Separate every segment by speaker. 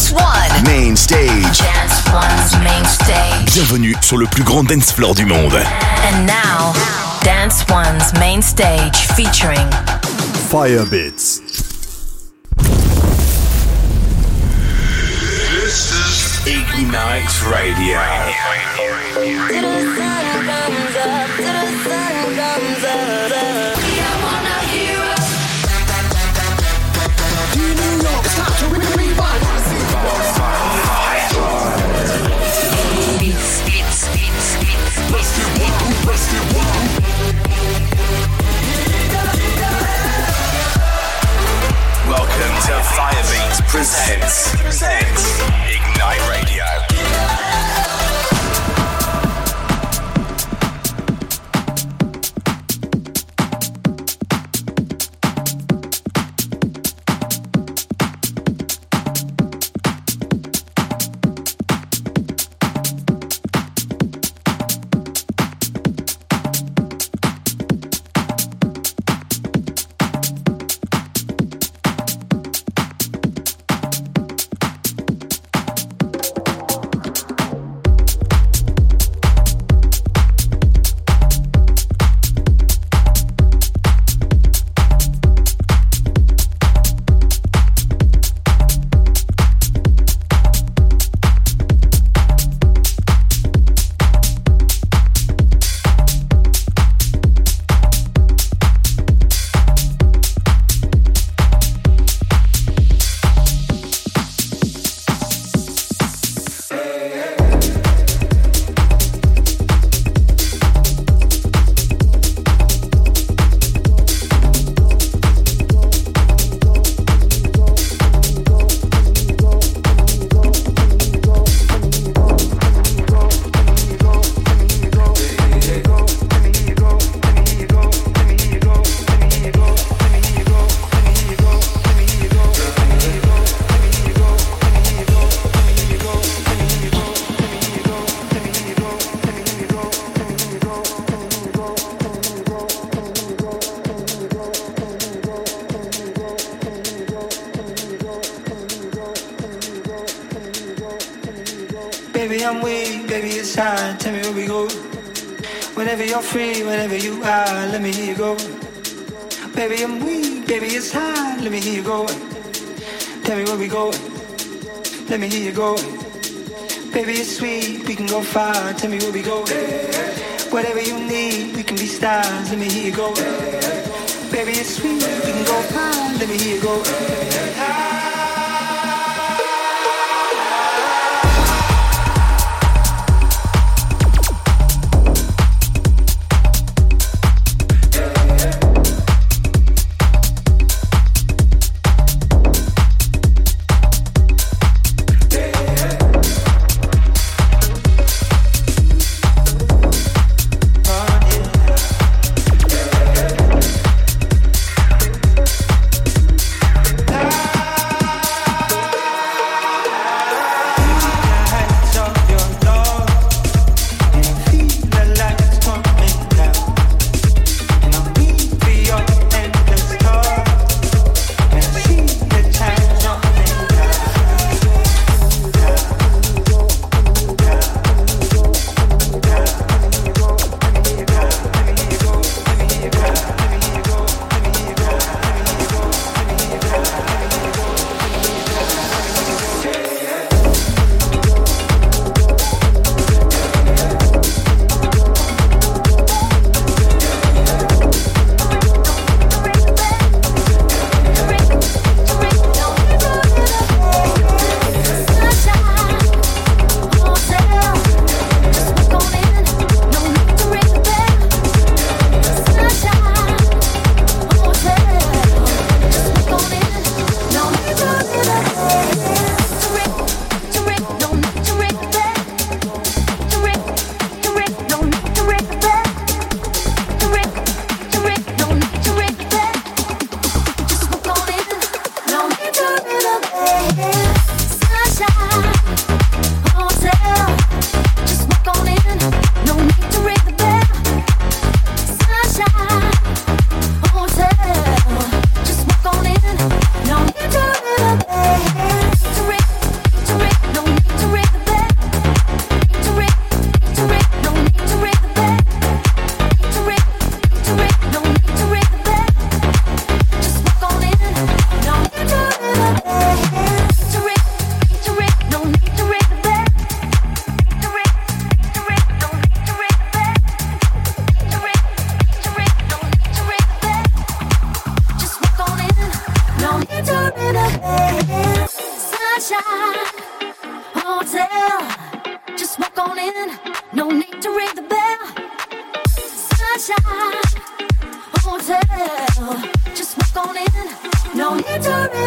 Speaker 1: Dance One.
Speaker 2: Main stage.
Speaker 1: Dance One's main stage.
Speaker 2: Bienvenue sur le plus grand dance floor du monde.
Speaker 1: And now, Dance One's main stage featuring
Speaker 3: Firebits.
Speaker 2: Ignite Radio. Welcome to Firebeatz presents presents Ignite Radio.
Speaker 4: Tell me where we go. Whatever you need, we can be stars. Let me hear you go.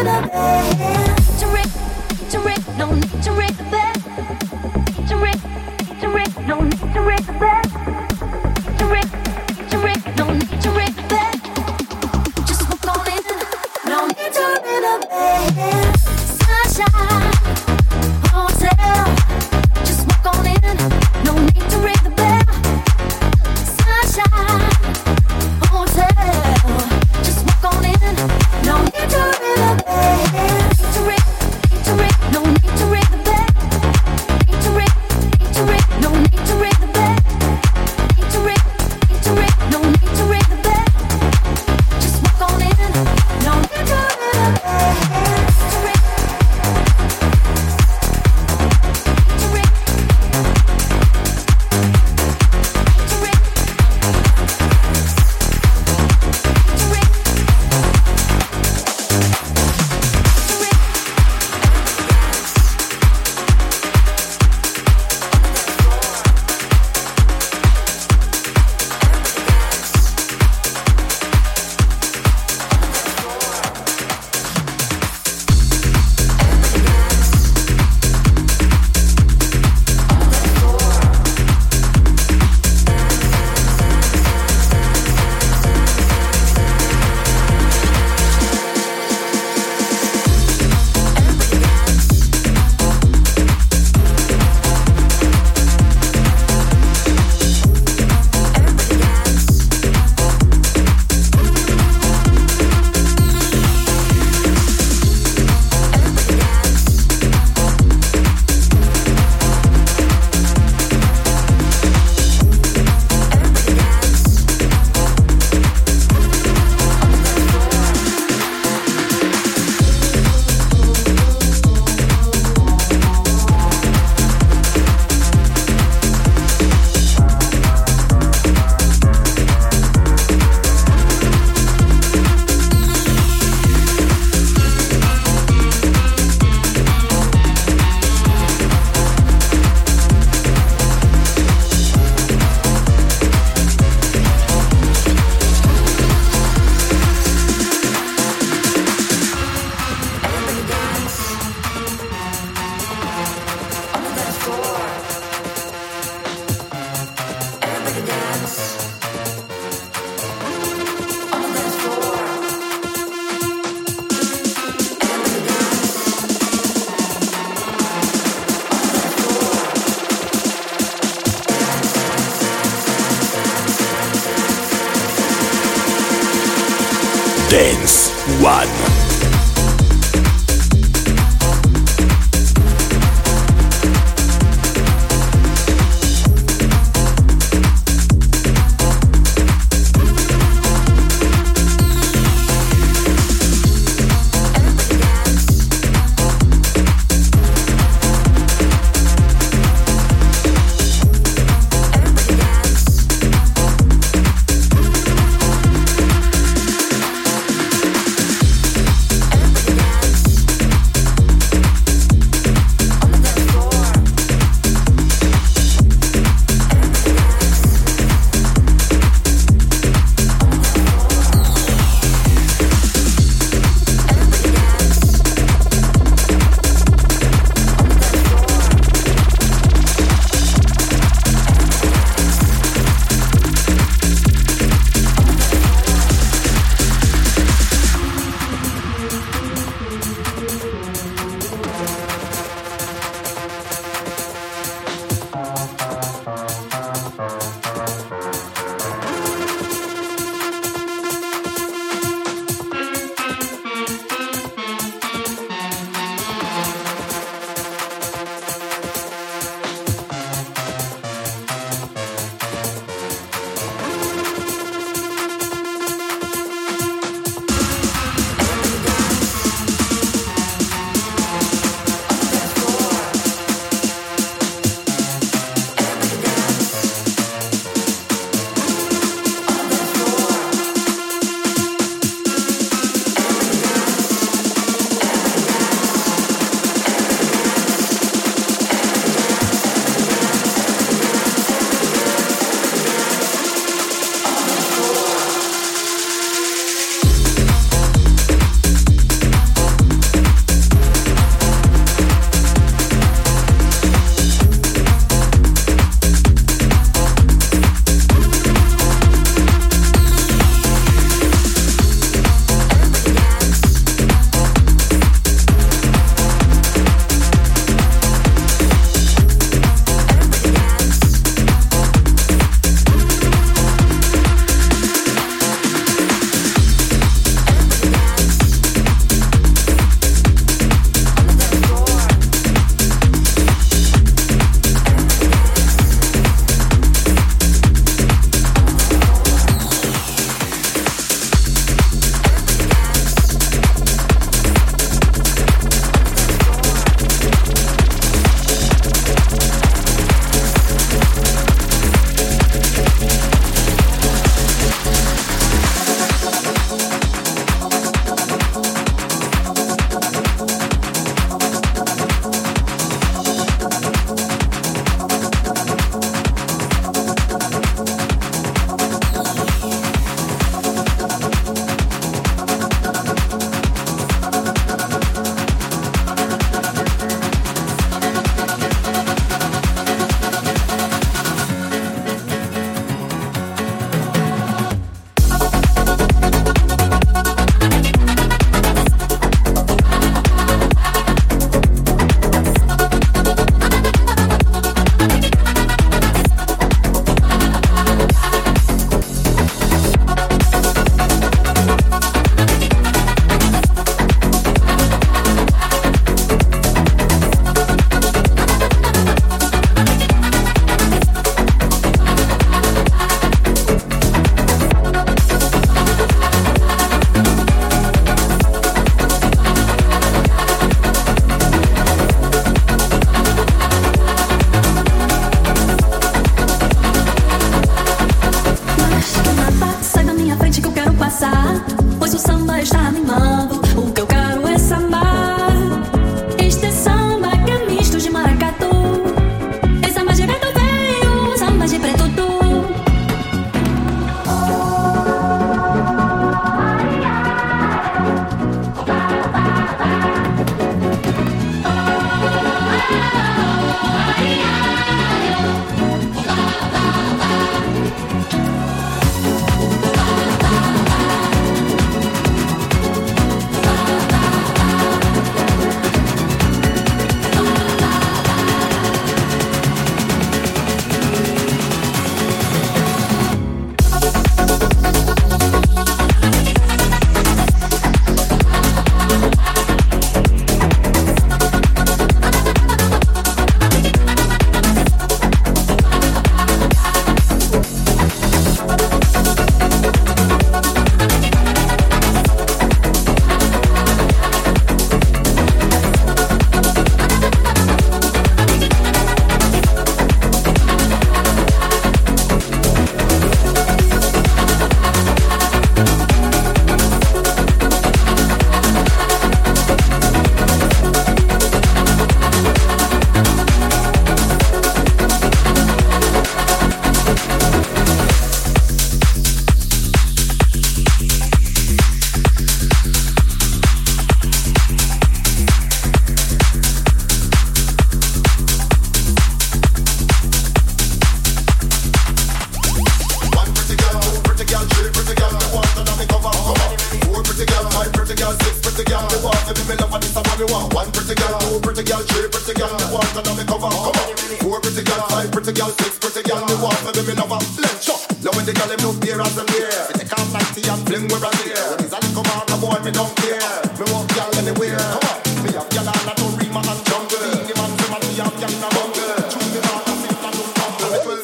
Speaker 5: gonna be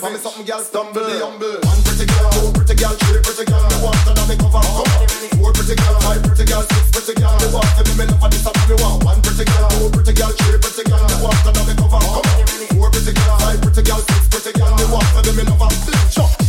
Speaker 5: If I'm something, girl, stumble. One pretty girl, two pretty girl, three pretty girl. Me want to me cover up. Four pretty girls, five pretty girls, six pretty girls. Me want to me love and this me want. One three pretty girl. Four pretty girl, five pretty girl, six pretty girl. Me want to me love and this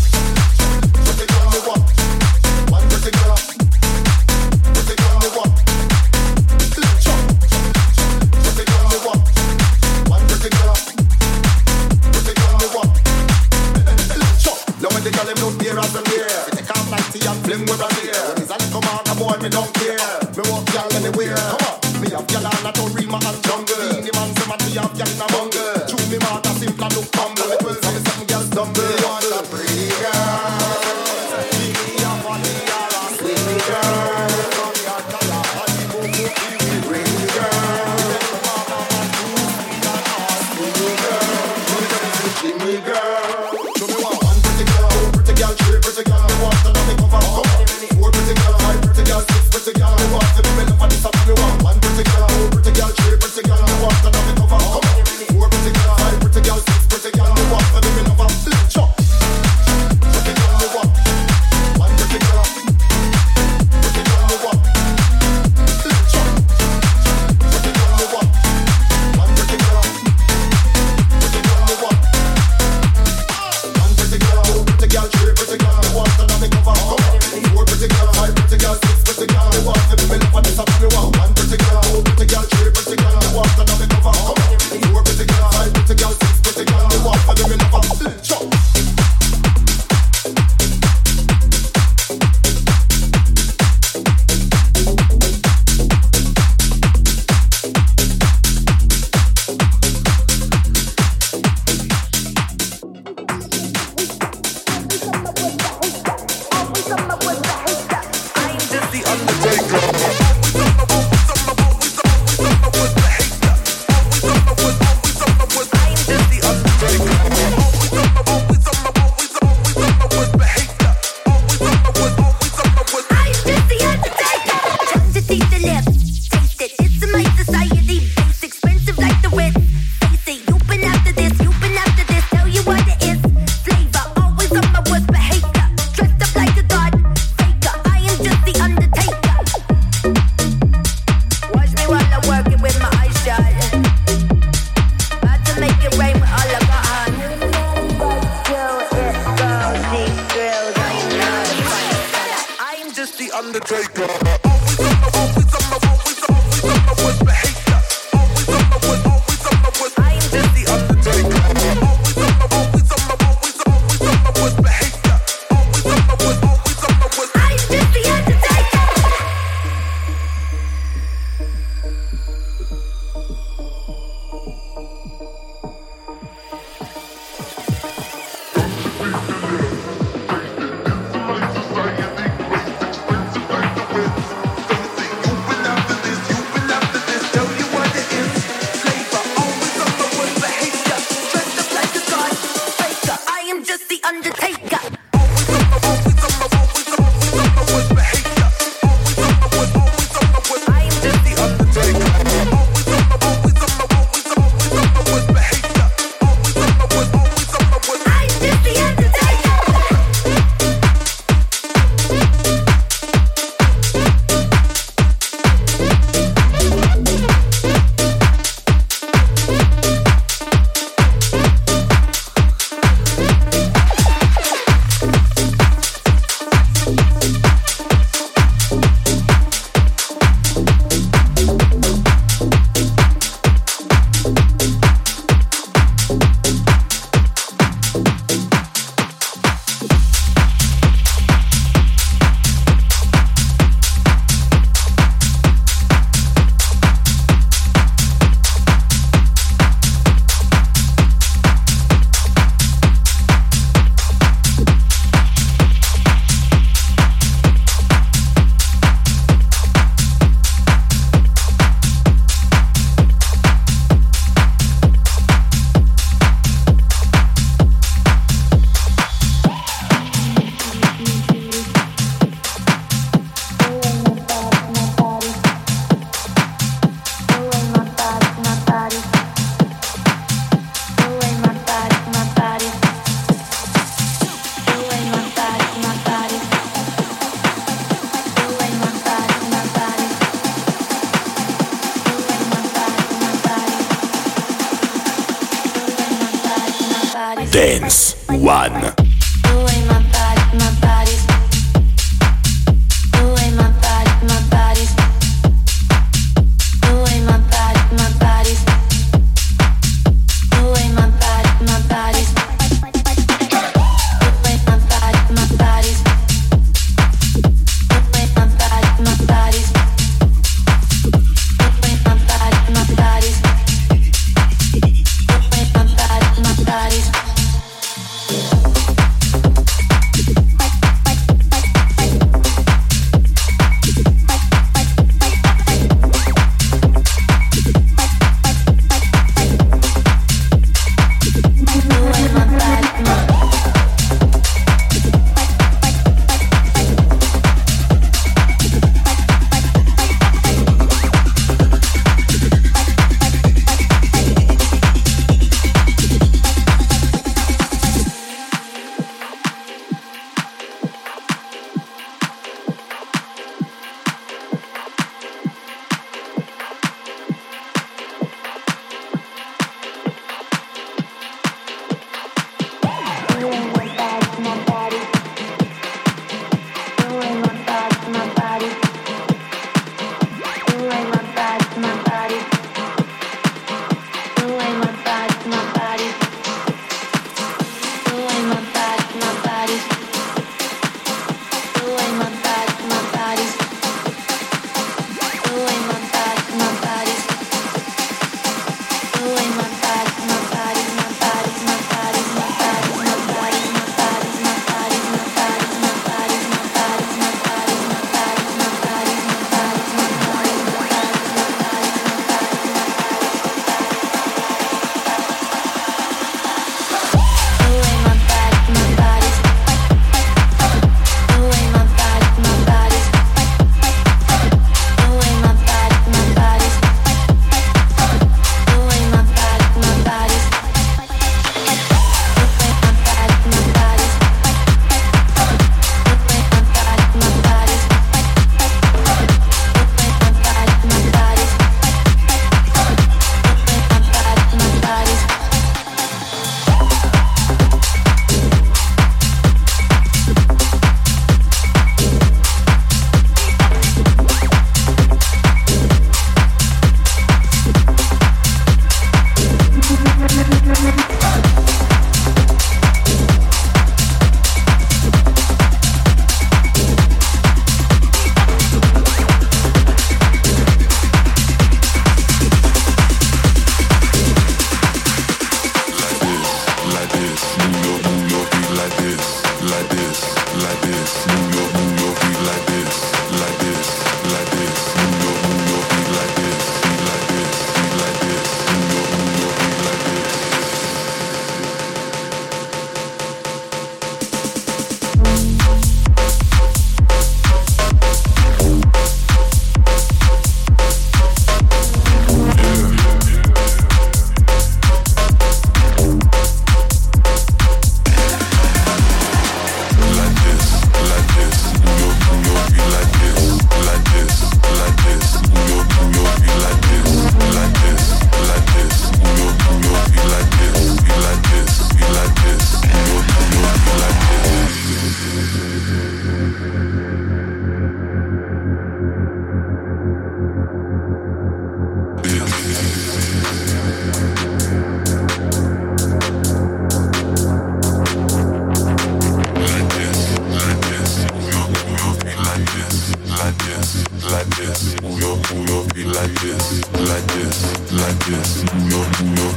Speaker 5: York be like this, like this, like this. New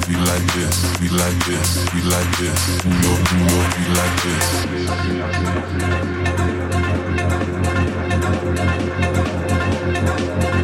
Speaker 5: be like this, be like this, be like this. New be like this. Thank you.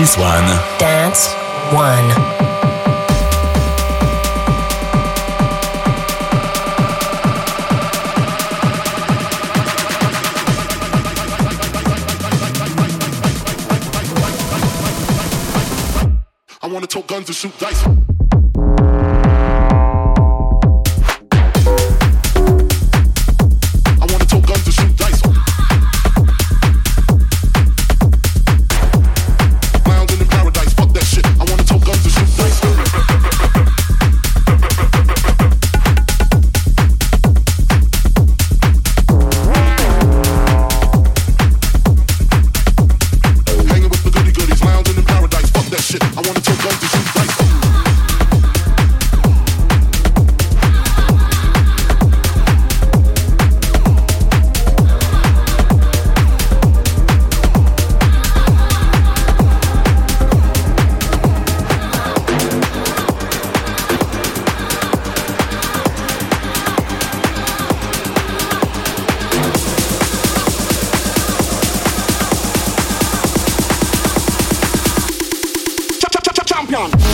Speaker 5: Dance One. Dance One. I wanna talk guns and shoot dice. champion.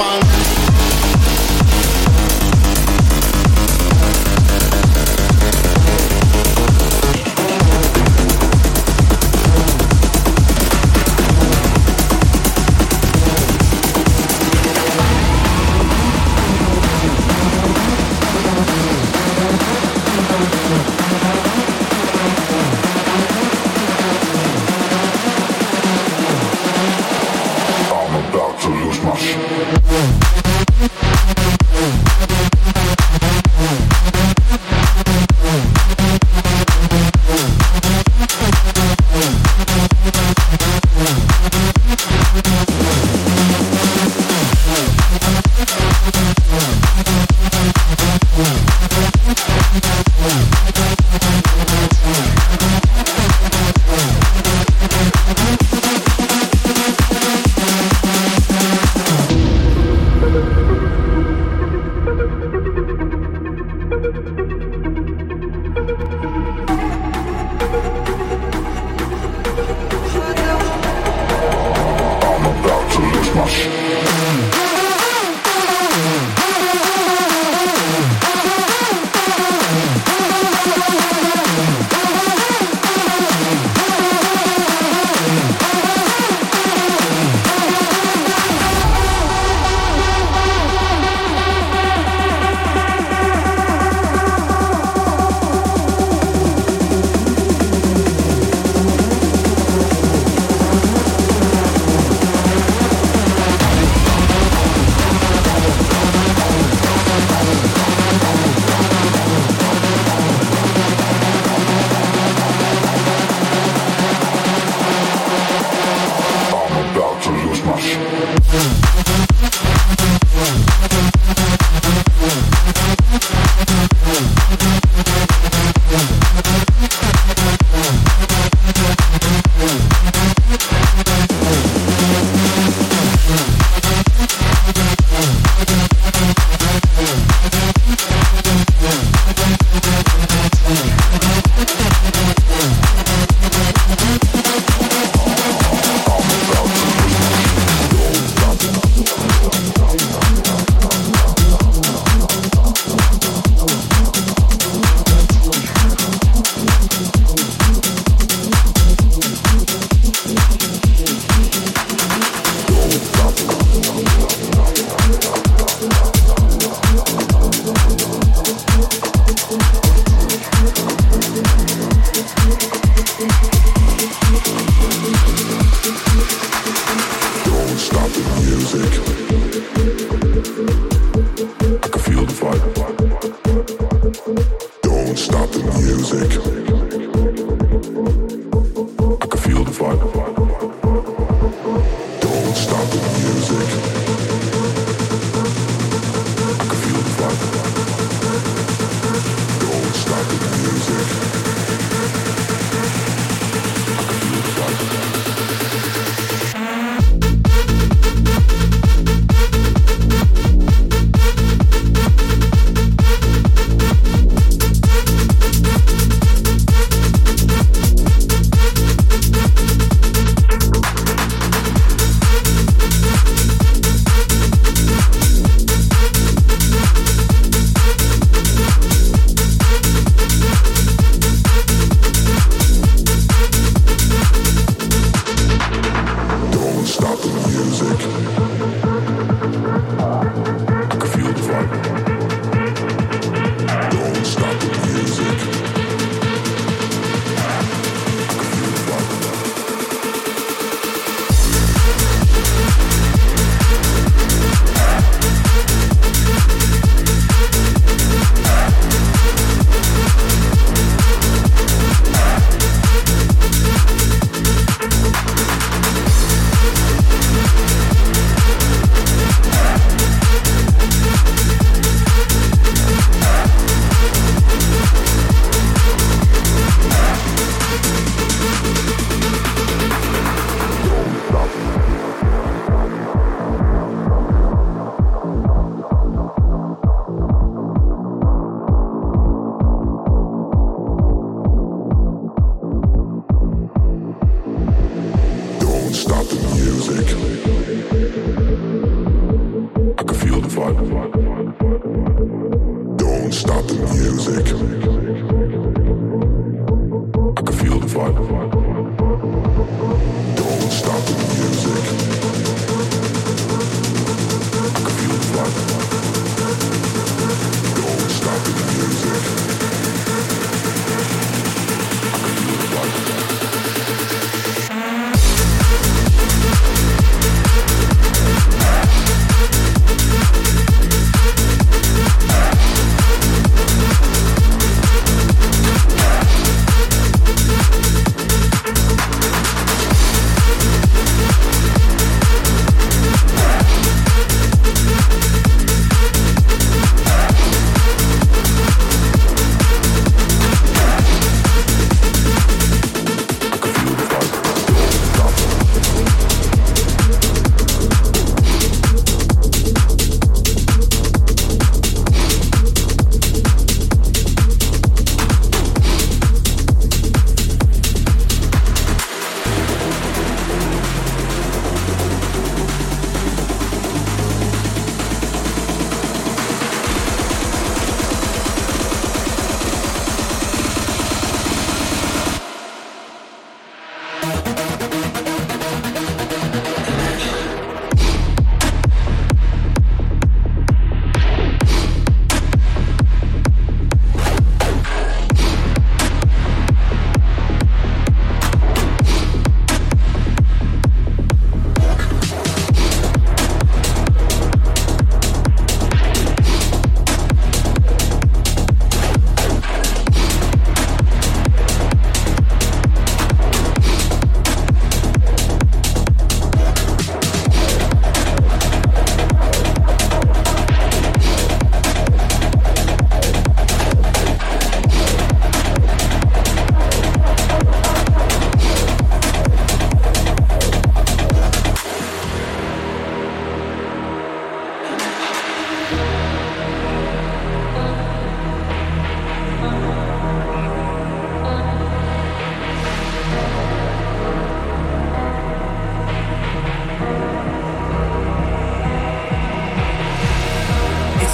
Speaker 5: pan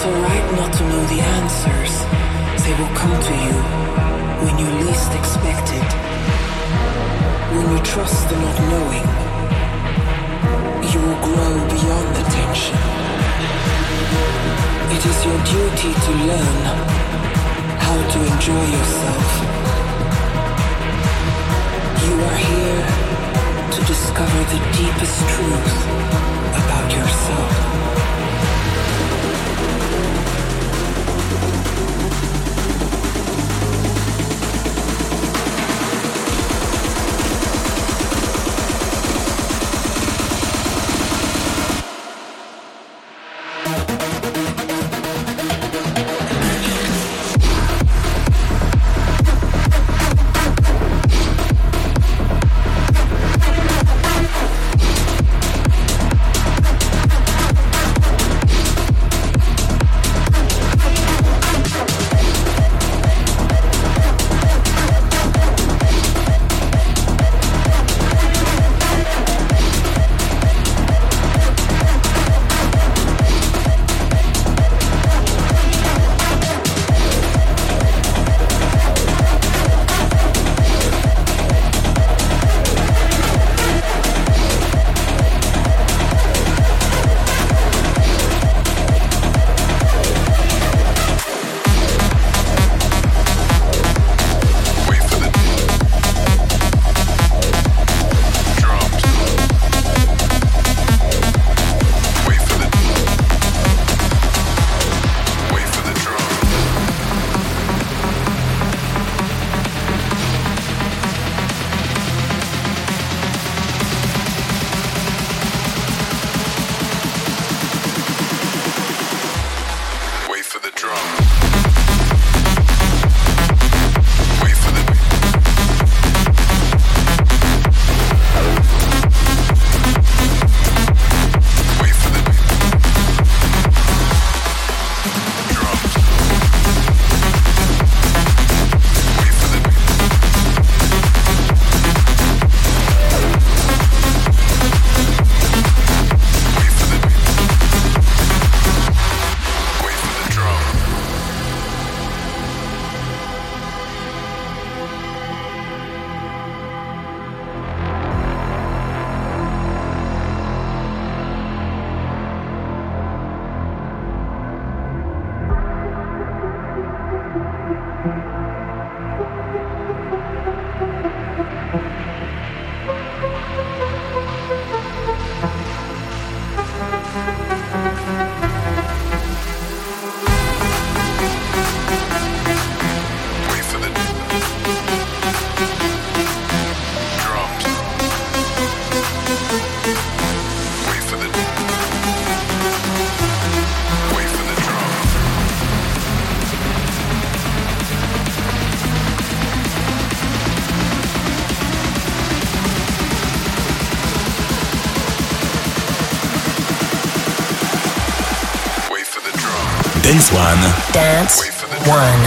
Speaker 5: alright not to know the answers. They will come to you when you least expect it. When you trust the not knowing, you will grow beyond the tension. It is your duty to
Speaker 2: learn how to enjoy
Speaker 6: yourself. You
Speaker 5: are here to discover the deepest truth about
Speaker 2: yourself. One.